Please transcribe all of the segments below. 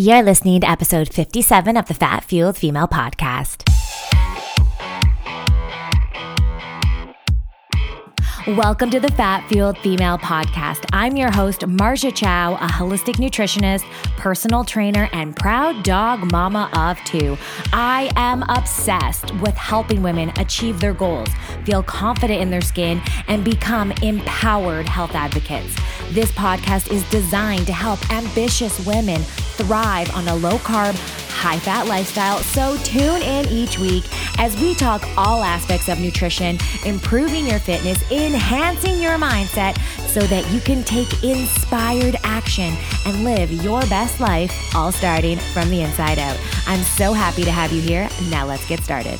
You're listening to episode 57 of the Fat Fueled Female Podcast. Welcome to the Fat Fueled Female Podcast. I'm your host, Marja Chow, a holistic nutritionist, personal trainer, and proud dog mama of two. I am obsessed with helping women achieve their goals, feel confident in their skin, and become empowered health advocates. This podcast is designed to help ambitious women thrive on a low carb, high fat lifestyle. So tune in each week as we talk all aspects of nutrition, improving your fitness, enhancing your mindset so that you can take inspired action and live your best life, all starting from the inside out. I'm so happy to have you here. Now let's get started.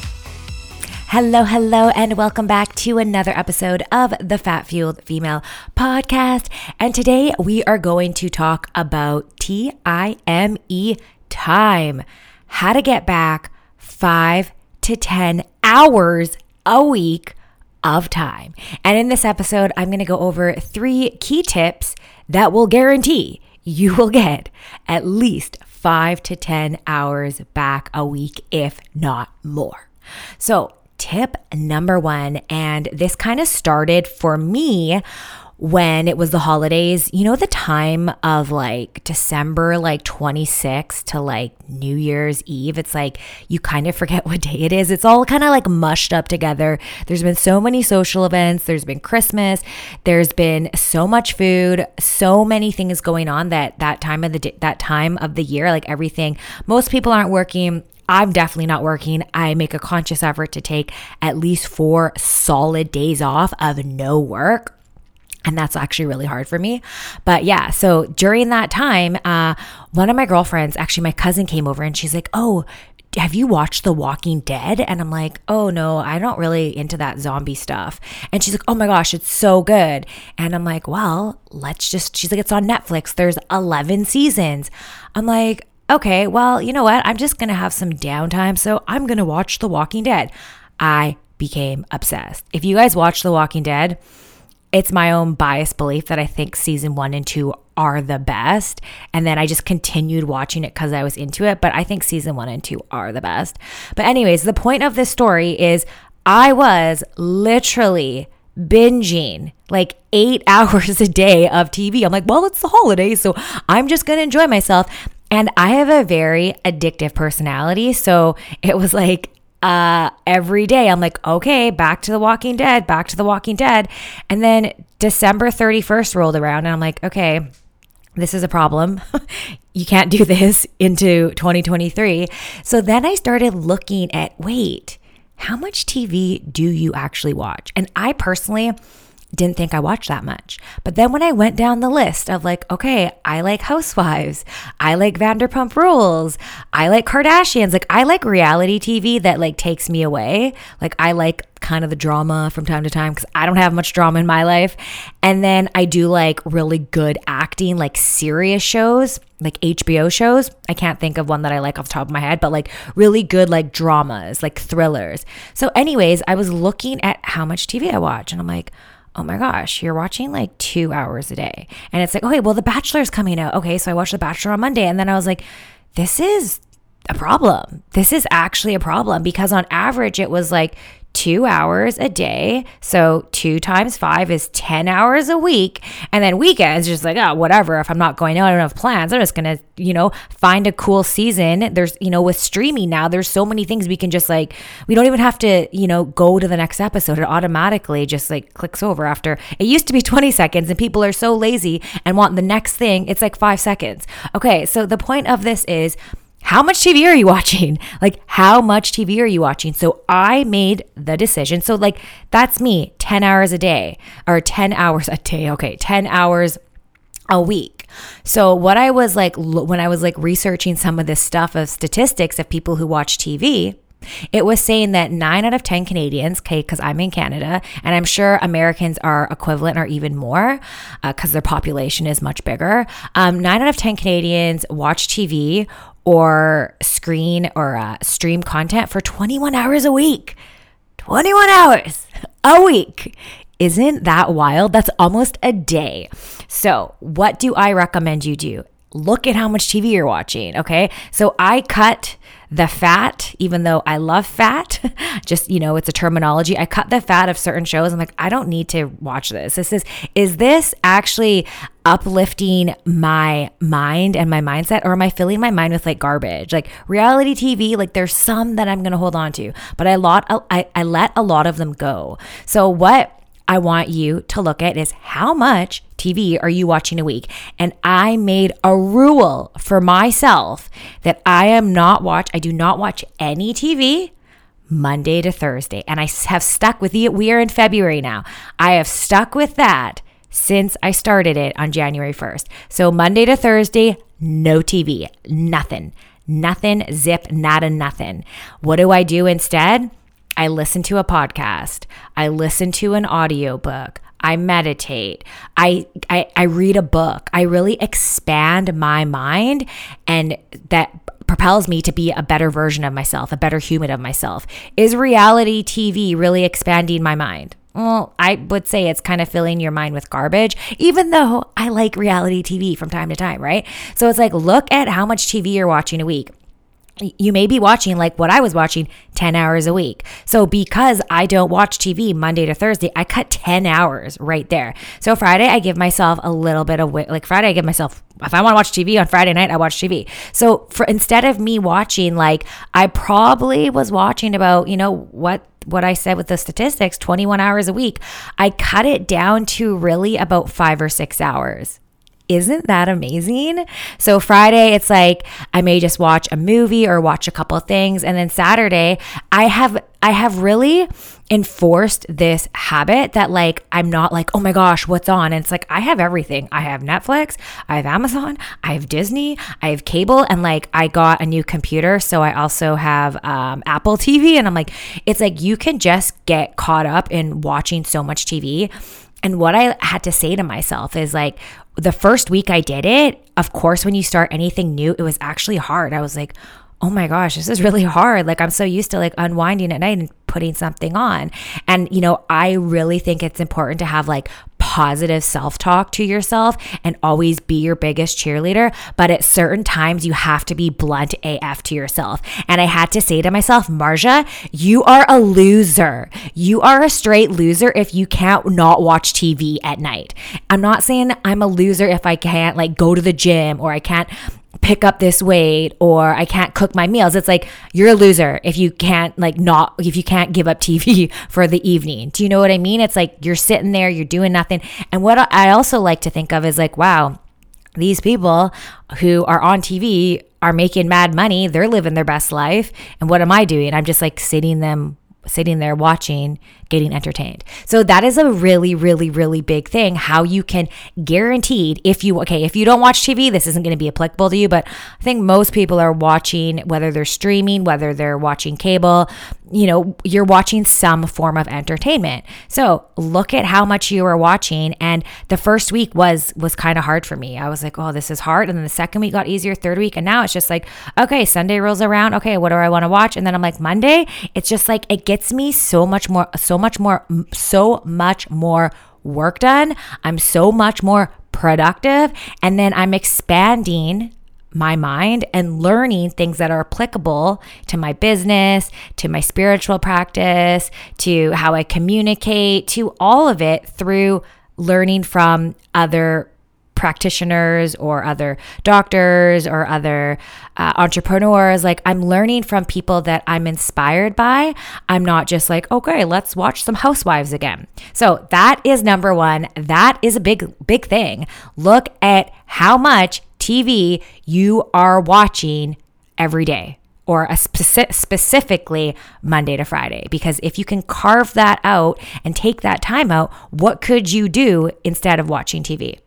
Hello, hello, and welcome back to another episode of the Fat Fueled Female Podcast. And today we are going to talk about T I M E time. How to get back five to 10 hours a week of time. And in this episode, I'm going to go over three key tips that will guarantee you will get at least five to 10 hours back a week, if not more. So, tip number one, and this kind of started for me when it was the holidays, you know, the time of like December, like 26 to like New Year's Eve, it's like you kind of forget what day it is. It's all kind of like mushed up together. There's been so many social events, there's been Christmas, there's been so much food, so many things going on that that time of the that time of the year, like everything. Most people aren't working. I'm definitely not working. I make a conscious effort to take at least four solid days off of no work and that's actually really hard for me. But yeah, so during that time, uh, one of my girlfriends, actually, my cousin came over and she's like, Oh, have you watched The Walking Dead? And I'm like, oh no, I'm not really into that zombie stuff. And she's like, oh my gosh, it's so good. And I'm like, well, let's just, she's like, it's on Netflix. There's 11 seasons. I'm like, okay, well, you know what? I'm just going to have some downtime. So I'm going to watch The Walking Dead. I became obsessed. If you guys watch The Walking Dead, it's my own biased belief that I think season one and two are the best. And then I just continued watching it because I was into it. But I think season one and two are the best. But, anyways, the point of this story is I was literally binging like eight hours a day of TV. I'm like, well, it's the holidays. So I'm just going to enjoy myself. And I have a very addictive personality. So it was like uh, every day. I'm like, okay, back to the Walking Dead, back to the Walking Dead. And then December 31st rolled around, and I'm like, okay, this is a problem. you can't do this into 2023. So then I started looking at wait, how much TV do you actually watch? And I personally, didn't think I watched that much. But then when I went down the list of like, okay, I like Housewives, I like Vanderpump Rules, I like Kardashians, like I like reality TV that like takes me away. Like I like kind of the drama from time to time because I don't have much drama in my life. And then I do like really good acting, like serious shows, like HBO shows. I can't think of one that I like off the top of my head, but like really good like dramas, like thrillers. So, anyways, I was looking at how much TV I watch and I'm like, oh my gosh, you're watching like two hours a day. And it's like, okay, well, The Bachelor's coming out. Okay, so I watched The Bachelor on Monday. And then I was like, this is a problem. This is actually a problem because on average, it was like two hours a day. So two times five is 10 hours a week. And then weekends, just like, oh, whatever. If I'm not going out, I don't have plans. I'm just going to, you know, find a cool season. There's, you know, with streaming now, there's so many things we can just like, we don't even have to, you know, go to the next episode. It automatically just like clicks over after. It used to be 20 seconds and people are so lazy and want the next thing. It's like five seconds. Okay. So the point of this is, how much TV are you watching? Like, how much TV are you watching? So I made the decision. So, like, that's me 10 hours a day or 10 hours a day. Okay, 10 hours a week. So, what I was like, when I was like researching some of this stuff of statistics of people who watch TV, it was saying that nine out of 10 Canadians, okay, because I'm in Canada, and I'm sure Americans are equivalent or even more because uh, their population is much bigger. Um, nine out of 10 Canadians watch TV or screen or uh, stream content for 21 hours a week. 21 hours a week. Isn't that wild? That's almost a day. So, what do I recommend you do? look at how much TV you're watching. Okay. So I cut the fat, even though I love fat, just, you know, it's a terminology. I cut the fat of certain shows. I'm like, I don't need to watch this. This is, is this actually uplifting my mind and my mindset or am I filling my mind with like garbage? Like reality TV, like there's some that I'm going to hold on to, but I lot, I, I let a lot of them go. So what I want you to look at is how much TV are you watching a week? And I made a rule for myself that I am not watch I do not watch any TV Monday to Thursday. And I have stuck with it. We are in February now. I have stuck with that since I started it on January 1st. So Monday to Thursday, no TV, nothing. Nothing, zip, nada, nothing. What do I do instead? I listen to a podcast. I listen to an audiobook. I meditate. I, I I read a book. I really expand my mind and that propels me to be a better version of myself, a better human of myself. Is reality TV really expanding my mind? Well, I would say it's kind of filling your mind with garbage, even though I like reality TV from time to time, right? So it's like, look at how much TV you're watching a week you may be watching like what I was watching 10 hours a week. So because I don't watch TV Monday to Thursday, I cut 10 hours right there. So Friday, I give myself a little bit of like Friday, I give myself if I want to watch TV on Friday night, I watch TV. So for instead of me watching like I probably was watching about, you know, what what I said with the statistics, 21 hours a week, I cut it down to really about 5 or 6 hours. Isn't that amazing? So Friday, it's like I may just watch a movie or watch a couple things. And then Saturday, I have I have really enforced this habit that like I'm not like, oh my gosh, what's on? And it's like I have everything. I have Netflix, I have Amazon, I have Disney, I have cable, and like I got a new computer, so I also have um, Apple TV. And I'm like, it's like you can just get caught up in watching so much TV. And what I had to say to myself is like, the first week I did it, of course, when you start anything new, it was actually hard. I was like, oh my gosh, this is really hard. Like, I'm so used to like unwinding at night and putting something on. And, you know, I really think it's important to have like positive self talk to yourself and always be your biggest cheerleader. But at certain times, you have to be blunt AF to yourself. And I had to say to myself, Marja, you are a loser. You are a straight loser if you can't not watch TV at night. I'm not saying I'm a loser if I can't like go to the gym or I can't pick up this weight or I can't cook my meals. It's like you're a loser if you can't like not if you can't give up TV for the evening. Do you know what I mean? It's like you're sitting there, you're doing nothing. And what I also like to think of is like, wow, these people who are on TV are making mad money. They're living their best life. And what am I doing? I'm just like sitting them sitting there watching, getting entertained. So that is a really, really, really big thing. How you can guaranteed if you okay, if you don't watch TV, this isn't going to be applicable to you, but I think most people are watching whether they're streaming, whether they're watching cable, you know, you're watching some form of entertainment. So look at how much you are watching. And the first week was was kind of hard for me. I was like, oh, this is hard. And then the second week got easier, third week, and now it's just like, okay, Sunday rolls around. Okay, what do I want to watch? And then I'm like, Monday, it's just like it gets me so much more, so much more, so much more work done. I'm so much more productive. And then I'm expanding my mind and learning things that are applicable to my business, to my spiritual practice, to how I communicate, to all of it through learning from other practitioners or other doctors or other uh, entrepreneurs. Like I'm learning from people that I'm inspired by. I'm not just like, okay, let's watch some housewives again. So that is number one. That is a big, big thing. Look at how much TV you are watching every day or a speci- specifically Monday to Friday. Because if you can carve that out and take that time out, what could you do instead of watching TV?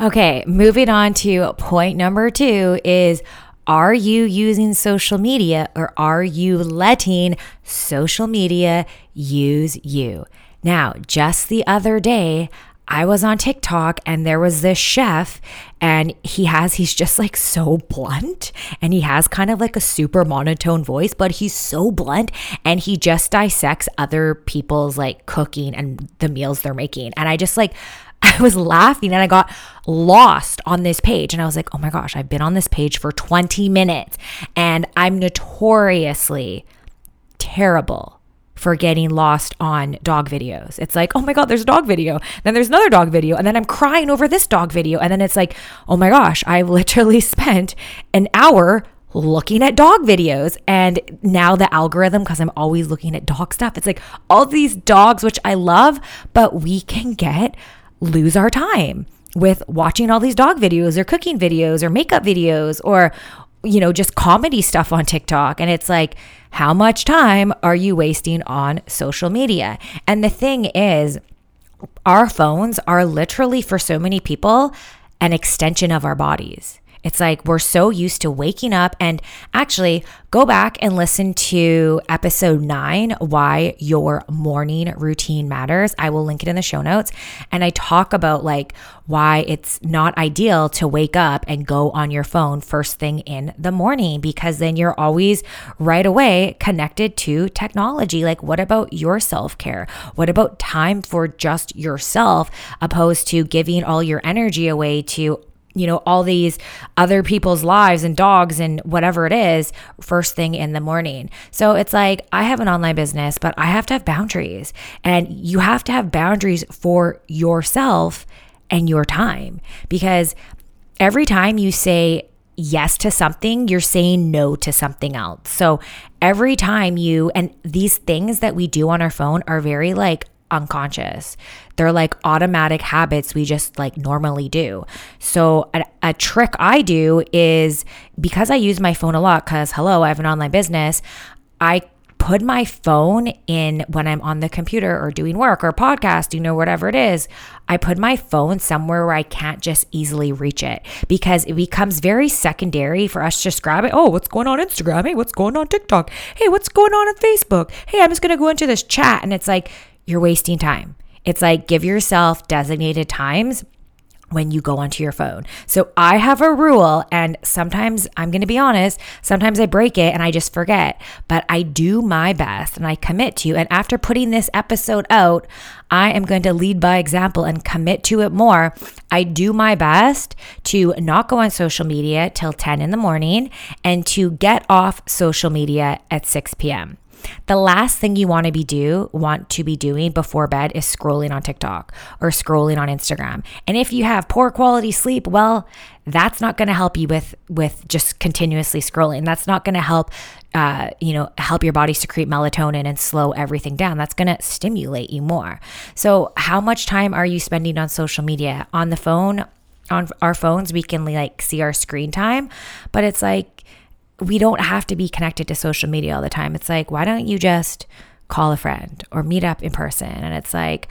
Okay, moving on to point number two is are you using social media or are you letting social media use you? Now, just the other day, I was on TikTok and there was this chef and he has he's just like so blunt and he has kind of like a super monotone voice but he's so blunt and he just dissects other people's like cooking and the meals they're making and I just like I was laughing and I got lost on this page. And I was like, oh my gosh, I've been on this page for 20 minutes. And I'm notoriously terrible for getting lost on dog videos. It's like, oh my God, there's a dog video. Then there's another dog video. And then I'm crying over this dog video. And then it's like, oh my gosh, I've literally spent an hour looking at dog videos. And now the algorithm, because I'm always looking at dog stuff, it's like all these dogs, which I love, but we can get lose our time with watching all these dog videos or cooking videos or makeup videos or, you know, just comedy stuff on TikTok. And it's like, how much time are you wasting on social media? And the thing is, our phones are literally for so many people an extension of our bodies. It's like we're so used to waking up and actually go back and listen to episode nine, Why Your Morning Routine Matters. I will link it in the show notes. And I talk about like why it's not ideal to wake up and go on your phone first thing in the morning because then you're always right away connected to technology. Like, what about your self care? What about time for just yourself opposed to giving all your energy away to you know, all these other people's lives and dogs and whatever it is first thing in the morning. So it's like, I have an online business, but I have to have boundaries. And you have to have boundaries for yourself and your time because every time you say yes to something, you're saying no to something else. So every time you, and these things that we do on our phone are very like unconscious. They're like automatic habits we just like normally do. So, a, a trick I do is because I use my phone a lot, because hello, I have an online business, I put my phone in when I'm on the computer or doing work or podcast, you know, whatever it is. I put my phone somewhere where I can't just easily reach it because it becomes very secondary for us to just grab it. Oh, what's going on Instagram? Hey, what's going on TikTok? Hey, what's going on on Facebook? Hey, I'm just going to go into this chat. And it's like, you're wasting time. It's like give yourself designated times when you go onto your phone. So I have a rule, and sometimes I'm going to be honest, sometimes I break it and I just forget, but I do my best and I commit to. And after putting this episode out, I am going to lead by example and commit to it more. I do my best to not go on social media till 10 in the morning and to get off social media at 6 p.m. The last thing you want to be do want to be doing before bed is scrolling on TikTok or scrolling on Instagram. And if you have poor quality sleep, well, that's not going to help you with with just continuously scrolling. That's not going to help uh, you know, help your body secrete melatonin and slow everything down. That's going to stimulate you more. So, how much time are you spending on social media? On the phone, on our phones, we can like see our screen time, but it's like we don't have to be connected to social media all the time. It's like, why don't you just call a friend or meet up in person? And it's like,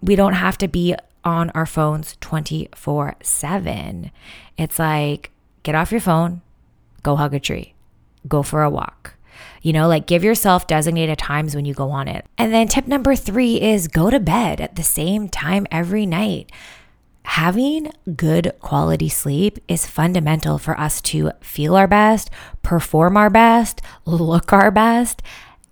we don't have to be on our phones 24 7. It's like, get off your phone, go hug a tree, go for a walk. You know, like give yourself designated times when you go on it. And then tip number three is go to bed at the same time every night having good quality sleep is fundamental for us to feel our best, perform our best, look our best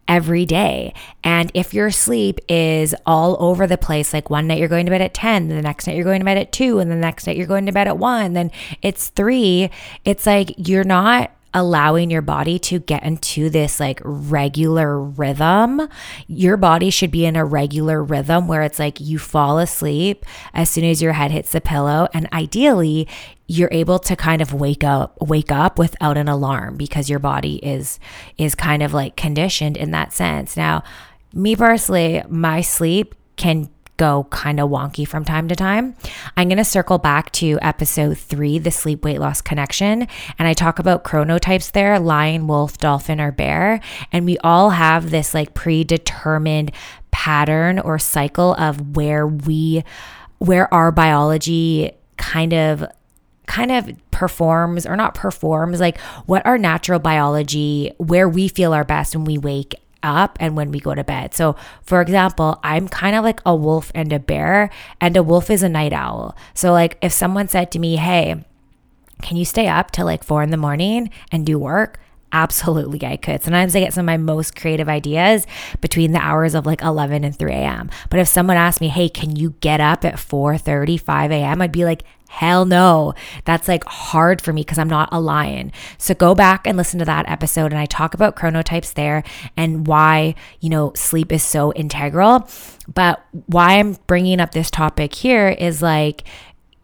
every day. And if your sleep is all over the place, like one night you're going to bed at 10, the next night you're going to bed at 2, and the next night you're going to bed at 1, then it's 3, it's like you're not allowing your body to get into this like regular rhythm. Your body should be in a regular rhythm where it's like you fall asleep as soon as your head hits the pillow and ideally you're able to kind of wake up wake up without an alarm because your body is is kind of like conditioned in that sense. Now, me personally, my sleep can go kind of wonky from time to time. I'm going to circle back to episode three, the sleep weight loss connection. And I talk about chronotypes there lion, wolf, dolphin, or bear. And we all have this like predetermined pattern or cycle of where we, where our biology kind of kind of performs or not performs like what our natural biology where we feel our best when we wake up and when we go to bed. So, for example, I'm kind of like a wolf and a bear, and a wolf is a night owl. So, like, if someone said to me, Hey, can you stay up till like four in the morning and do work? Absolutely, I could. Sometimes I get some of my most creative ideas between the hours of like 11 and 3 a.m. But if someone asked me, hey, can you get up at 4 30, 5 a.m., I'd be like, Hell no. That's like hard for me because I'm not a lion. So go back and listen to that episode. And I talk about chronotypes there and why, you know, sleep is so integral. But why I'm bringing up this topic here is like,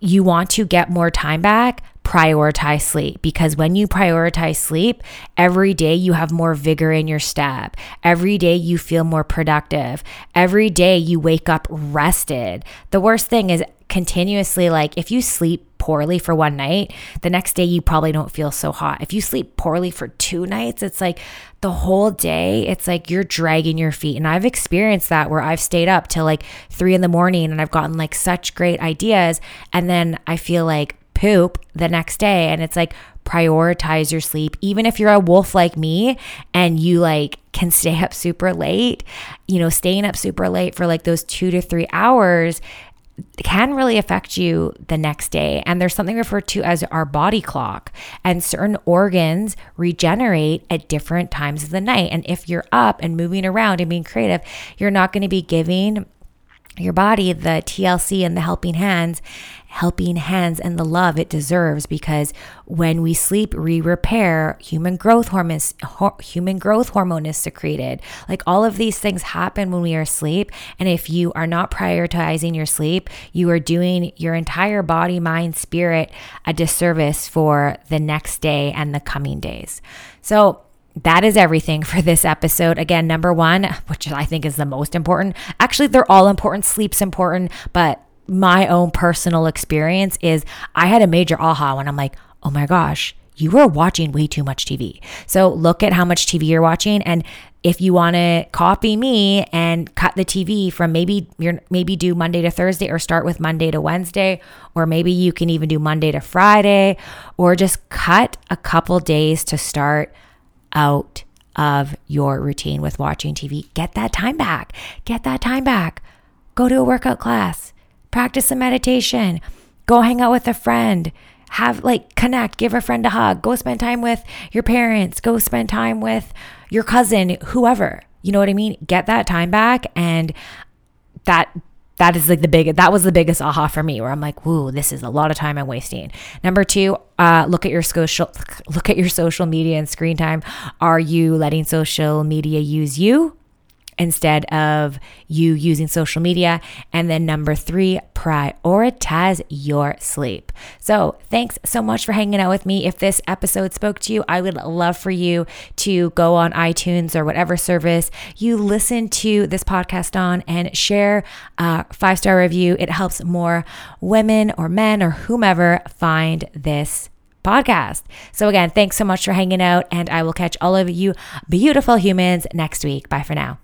you want to get more time back, prioritize sleep because when you prioritize sleep, every day you have more vigor in your step. Every day you feel more productive. Every day you wake up rested. The worst thing is continuously like if you sleep poorly for one night, the next day you probably don't feel so hot. If you sleep poorly for two nights, it's like the whole day, it's like you're dragging your feet. And I've experienced that where I've stayed up till like three in the morning and I've gotten like such great ideas. And then I feel like poop the next day. And it's like, prioritize your sleep. Even if you're a wolf like me and you like can stay up super late, you know, staying up super late for like those two to three hours can really affect you the next day. And there's something referred to as our body clock, and certain organs regenerate at different times of the night. And if you're up and moving around and being creative, you're not going to be giving your body the TLC and the helping hands helping hands and the love it deserves because when we sleep we repair human growth hormones human growth hormone is secreted. Like all of these things happen when we are asleep. And if you are not prioritizing your sleep you are doing your entire body mind spirit a disservice for the next day and the coming days. So that is everything for this episode. Again, number one, which I think is the most important. Actually, they're all important. Sleep's important, but my own personal experience is I had a major aha when I'm like, oh my gosh, you are watching way too much TV. So look at how much TV you're watching. And if you want to copy me and cut the TV from maybe you're maybe do Monday to Thursday or start with Monday to Wednesday, or maybe you can even do Monday to Friday, or just cut a couple days to start out of your routine with watching TV. Get that time back. Get that time back. Go to a workout class practice some meditation, go hang out with a friend, have like connect, give a friend a hug, go spend time with your parents, go spend time with your cousin, whoever. You know what I mean? Get that time back and that that is like the big that was the biggest aha for me where i'm like whoa this is a lot of time i'm wasting. Number two uh, look at your social look at your social media and screen time. Are you letting social media use you instead of you using social media. And then number three, prioritize your sleep. So thanks so much for hanging out with me. If this episode spoke to you, I would love for you to go on iTunes or whatever service you listen to this podcast on and share a five star review. It helps more women or men or whomever find this podcast. So, again, thanks so much for hanging out, and I will catch all of you beautiful humans next week. Bye for now.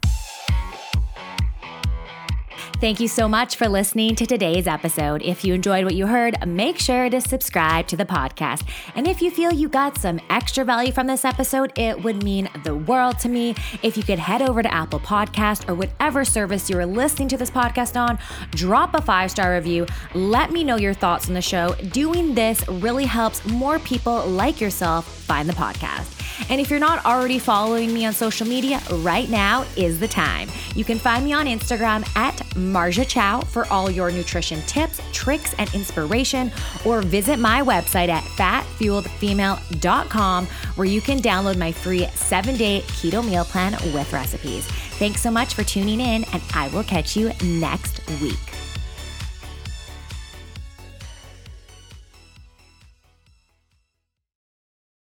Thank you so much for listening to today's episode. If you enjoyed what you heard, make sure to subscribe to the podcast. And if you feel you got some extra value from this episode, it would mean the world to me if you could head over to Apple Podcast or whatever service you're listening to this podcast on, drop a five star review, let me know your thoughts on the show. Doing this really helps more people like yourself find the podcast. And if you're not already following me on social media, right now is the time. You can find me on Instagram at Marja Chow for all your nutrition tips, tricks, and inspiration, or visit my website at fatfueledfemale.com where you can download my free seven day keto meal plan with recipes. Thanks so much for tuning in, and I will catch you next week.